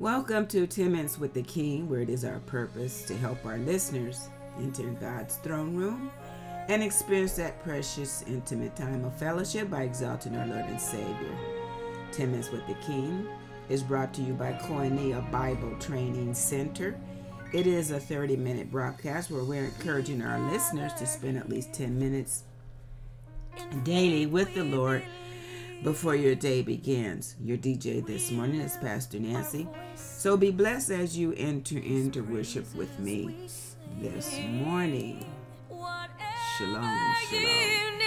Welcome to 10 Minutes with the King, where it is our purpose to help our listeners enter God's throne room and experience that precious, intimate time of fellowship by exalting our Lord and Savior. 10 Minutes with the King is brought to you by Koinea Bible Training Center. It is a 30 minute broadcast where we're encouraging our listeners to spend at least 10 minutes daily with the Lord before your day begins. Your DJ this morning is Pastor Nancy. So be blessed as you enter into worship with me this morning. Shalom, shalom.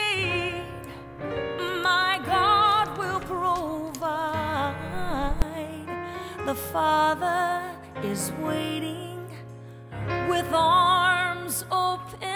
my God will provide. The Father is waiting with arms open.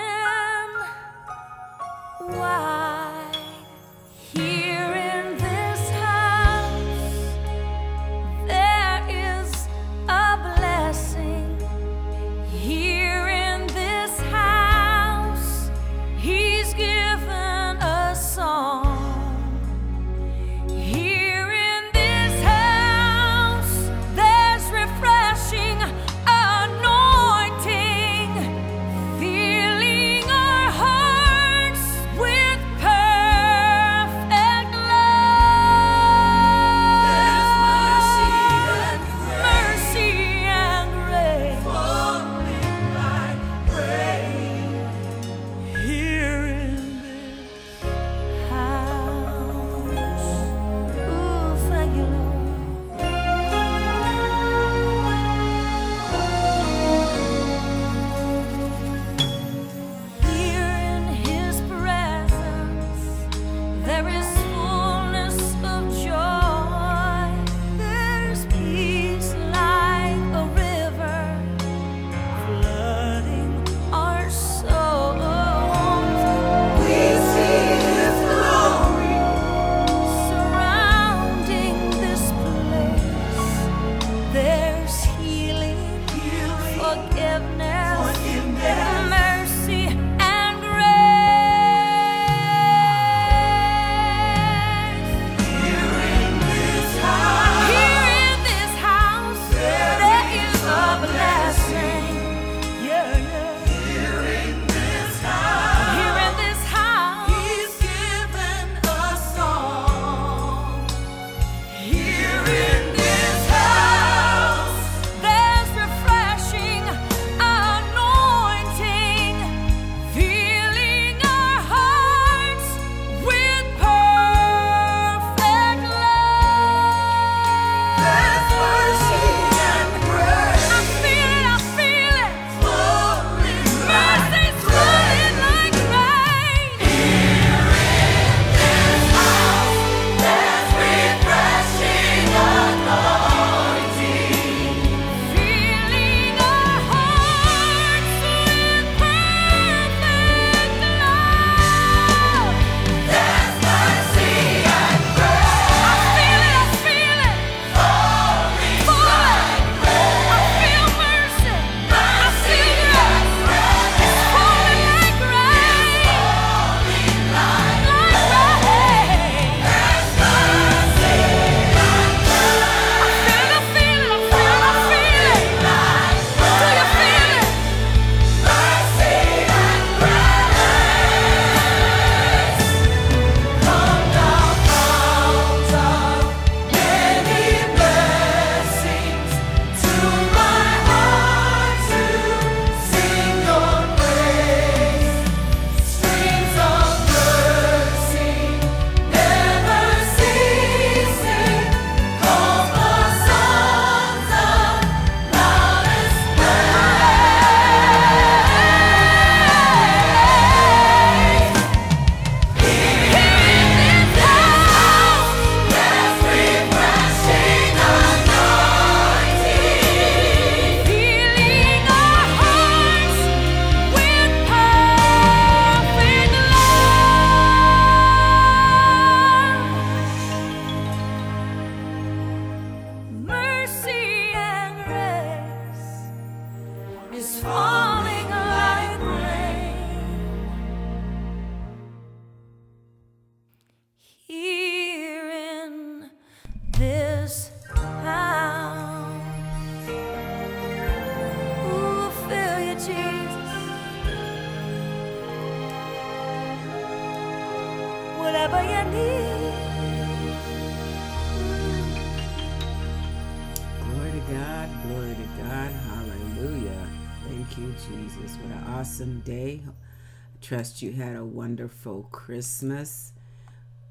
Trust you had a wonderful Christmas.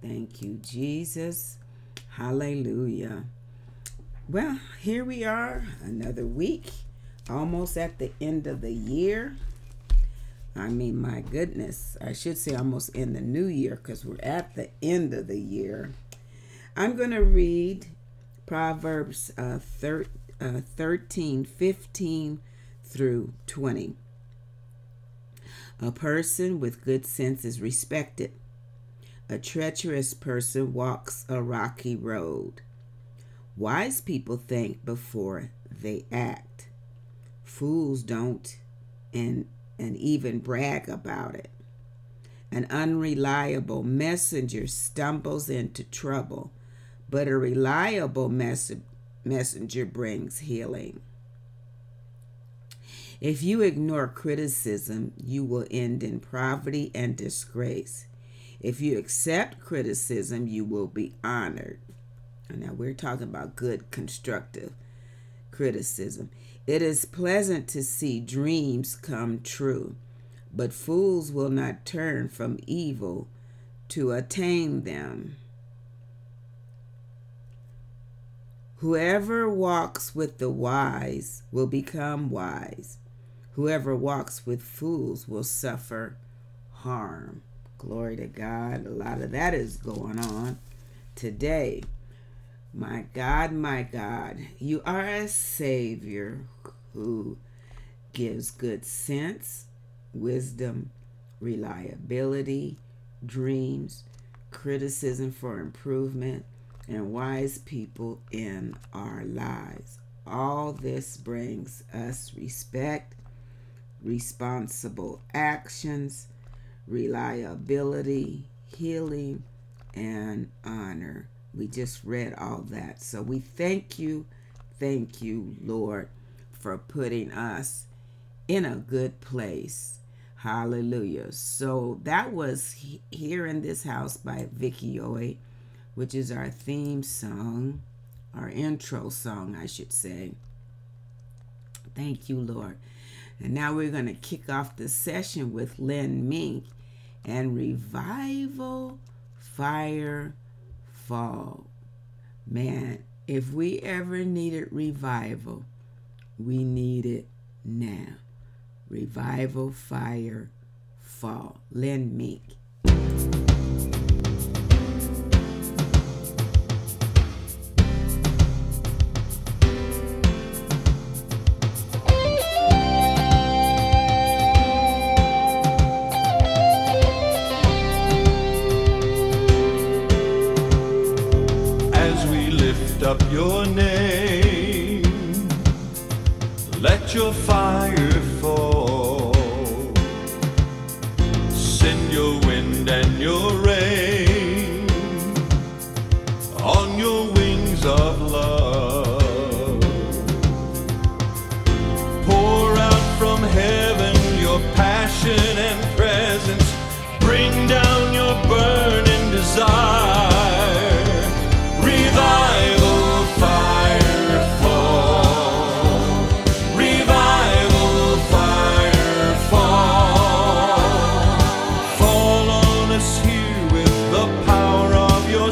Thank you, Jesus. Hallelujah. Well, here we are, another week, almost at the end of the year. I mean, my goodness, I should say almost in the new year because we're at the end of the year. I'm going to read Proverbs uh, thir- uh, 13, 15 through 20. A person with good sense is respected. A treacherous person walks a rocky road. Wise people think before they act. Fools don't and, and even brag about it. An unreliable messenger stumbles into trouble, but a reliable mess- messenger brings healing. If you ignore criticism, you will end in poverty and disgrace. If you accept criticism, you will be honored. Now we're talking about good, constructive criticism. It is pleasant to see dreams come true, but fools will not turn from evil to attain them. Whoever walks with the wise will become wise. Whoever walks with fools will suffer harm. Glory to God. A lot of that is going on today. My God, my God, you are a Savior who gives good sense, wisdom, reliability, dreams, criticism for improvement, and wise people in our lives. All this brings us respect, responsible actions, reliability, healing, and honor. We just read all that. So we thank you, thank you, Lord, for putting us in a good place. Hallelujah. So that was Here in This House by Vicky Oy, which is our theme song, our intro song, I should say. Thank you, Lord. And now we're going to kick off the session with Lynn Mink and Revival Fire Fall. Man, if we ever needed revival, we need it now. Revival Fire Fall. Lynn Mink.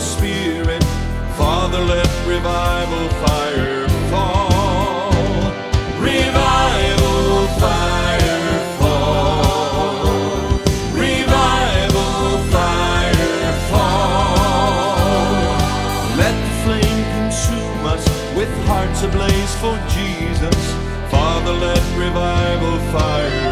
Spirit. Father, let revival fire fall. Revival fire fall. Revival fire fall. Let the flame consume us with hearts ablaze for Jesus. Father, let revival fire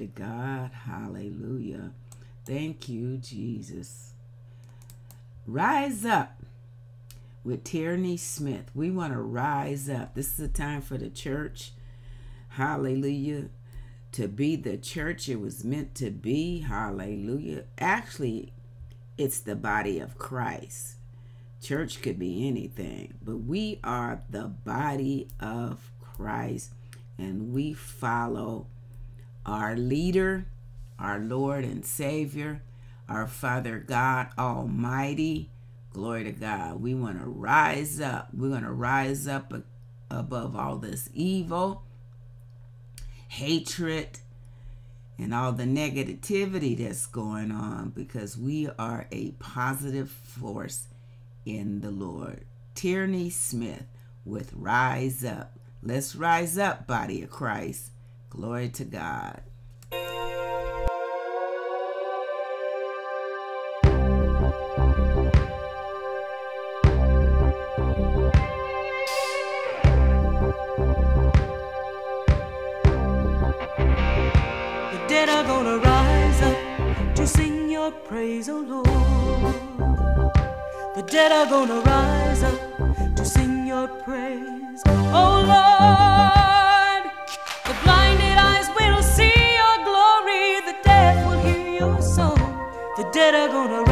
to God. Hallelujah. Thank you, Jesus. Rise up with Tierney Smith. We want to rise up. This is a time for the church. Hallelujah. To be the church it was meant to be. Hallelujah. Actually, it's the body of Christ. Church could be anything, but we are the body of Christ and we follow our leader, our Lord and Savior, our Father God Almighty. Glory to God. We want to rise up. We're going to rise up above all this evil, hatred, and all the negativity that's going on because we are a positive force in the Lord. Tierney Smith with Rise Up. Let's rise up, body of Christ. Glory to God. The dead are gonna rise up to sing your praise, O Lord. The dead are gonna rise up to sing your praise, Dead are gonna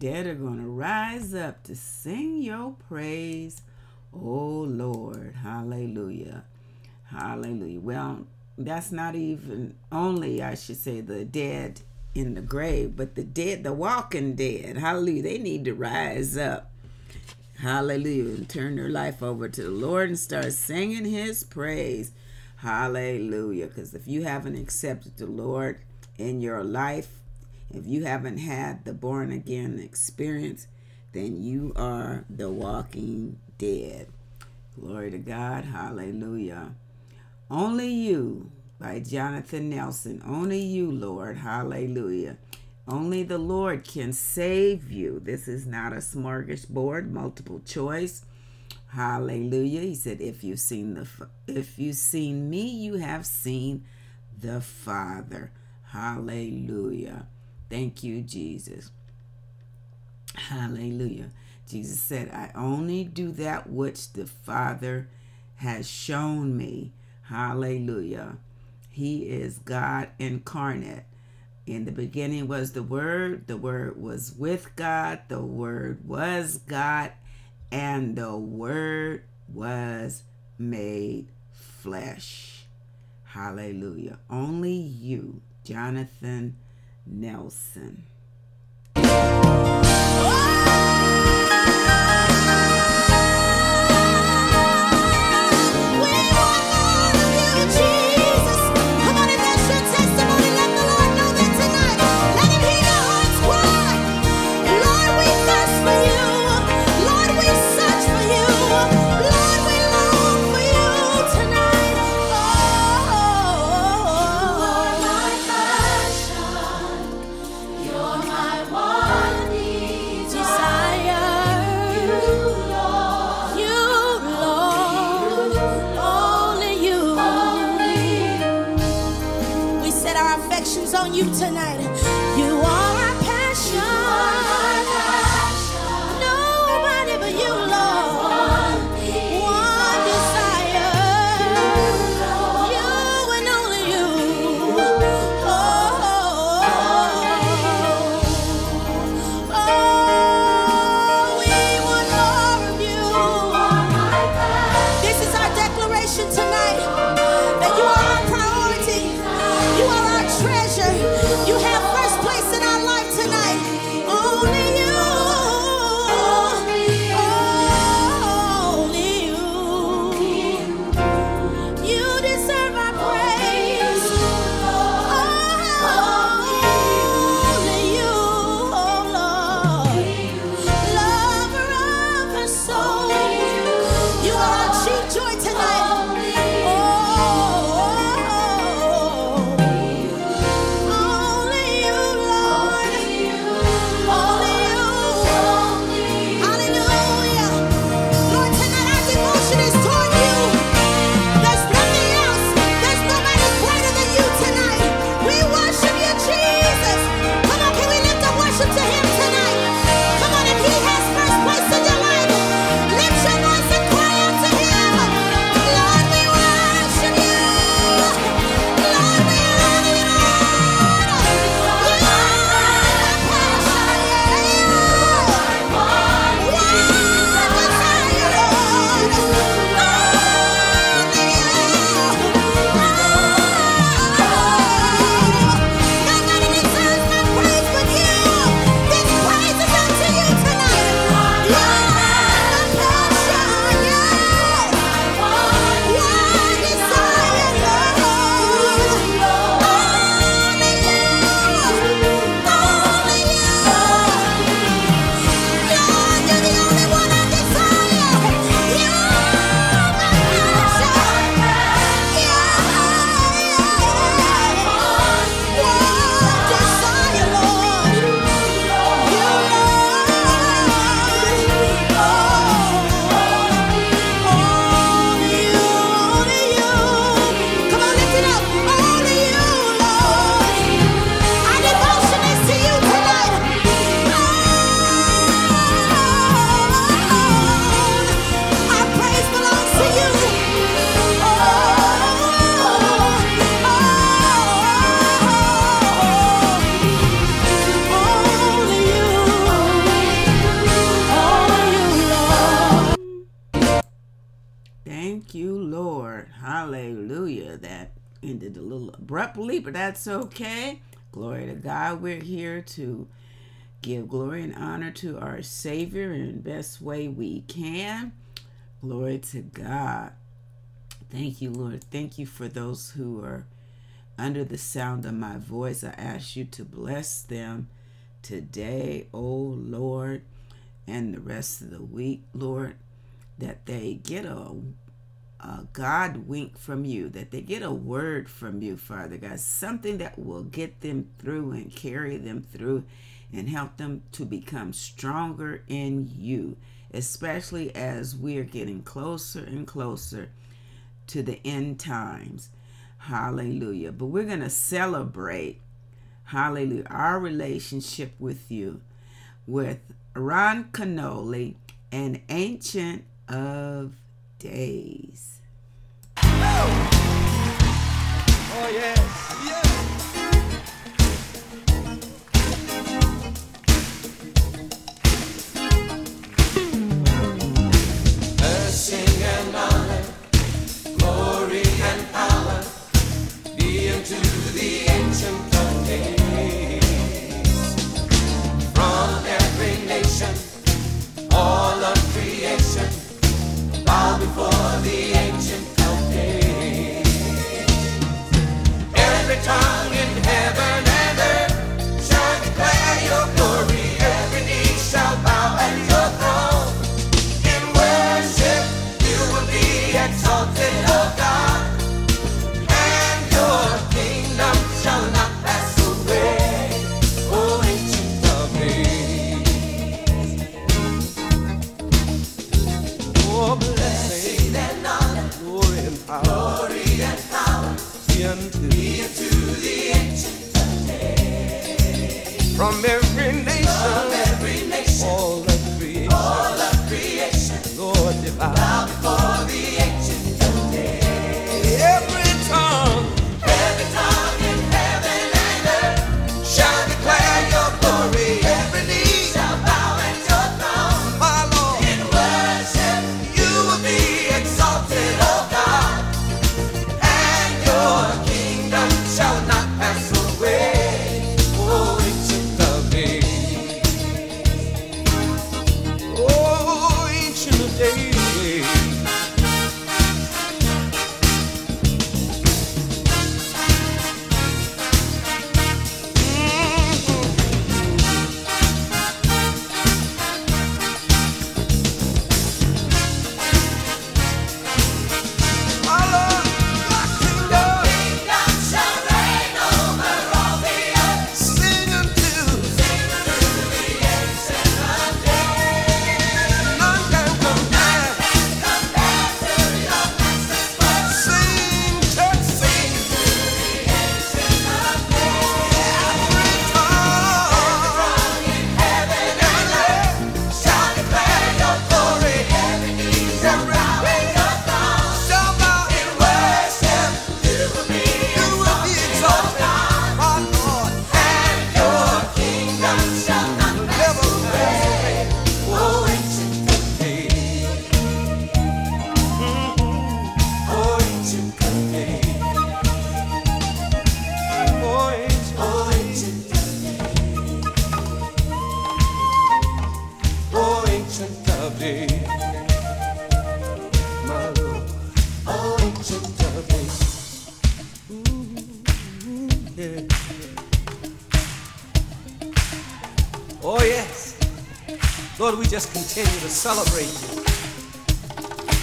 to rise up to sing your praise, oh Lord. Hallelujah. Hallelujah. Well, that's not even only, I should say, the dead in the grave, but the dead, the walking dead. Hallelujah. They need to rise up. Hallelujah. And turn their life over to the Lord and start singing his praise. Hallelujah. Because if you haven't accepted the Lord in your life, if you haven't had the born again experience, then you are the walking dead. Glory to God. Hallelujah. Only you by Jonathan Nelson. Only you, Lord. Hallelujah. Only the Lord can save you. This is not a smorgasbord, multiple choice. Hallelujah. He said, "If you've seen the if you've seen me, you have seen the Father." Hallelujah. Thank you, Jesus. Hallelujah. Jesus said, I only do that which the Father has shown me. Hallelujah. He is God incarnate. In the beginning was the Word, the Word was with God, the Word was God, and the Word was made flesh. Hallelujah. Only you, Jonathan Nelson. Abruptly, but that's okay. Glory to God. We're here to give glory and honor to our Savior in the best way we can. Glory to God. Thank you, Lord. Thank you for those who are under the sound of my voice. I ask you to bless them today, oh Lord, and the rest of the week, Lord, that they get a, a God wink from you, that they get a word from you, Father God, something that will get them through and carry them through and help them to become stronger in you, especially as we are getting closer and closer to the end times. Hallelujah. But we're going to celebrate, hallelujah, our relationship with you with Ron Kenoly, an ancient of days. Oh, yes. Oh, yes. Lord, we just continue to celebrate you.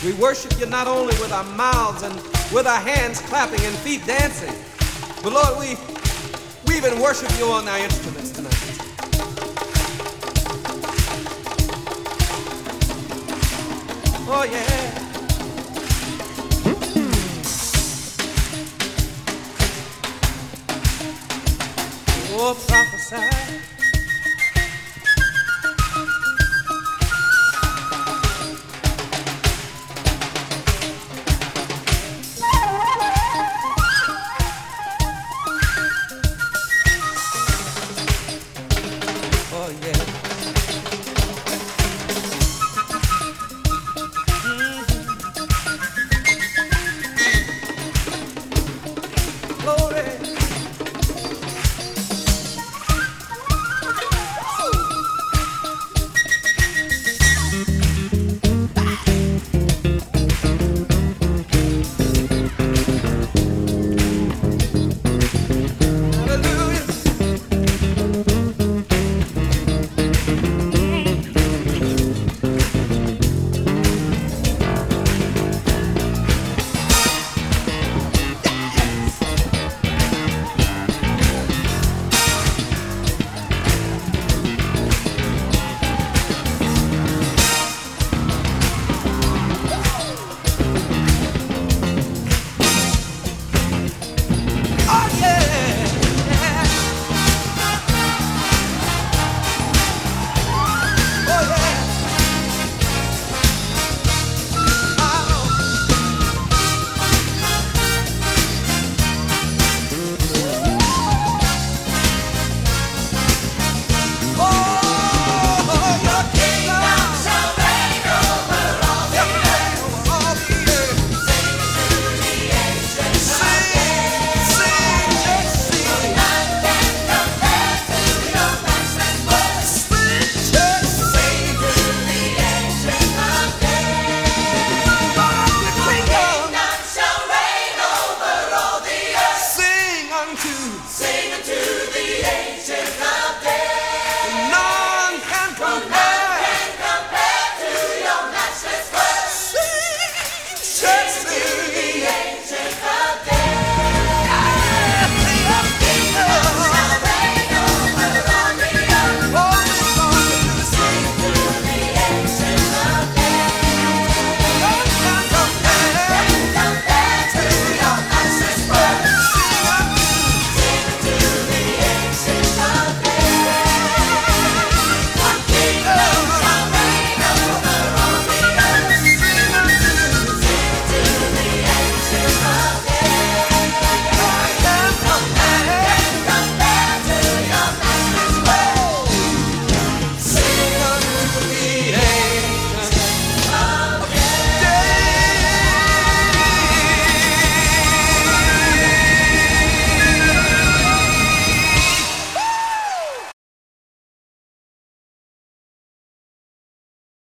We worship you not only with our mouths and with our hands clapping and feet dancing, but Lord, we, we even worship you on our instruments tonight. Oh, yeah.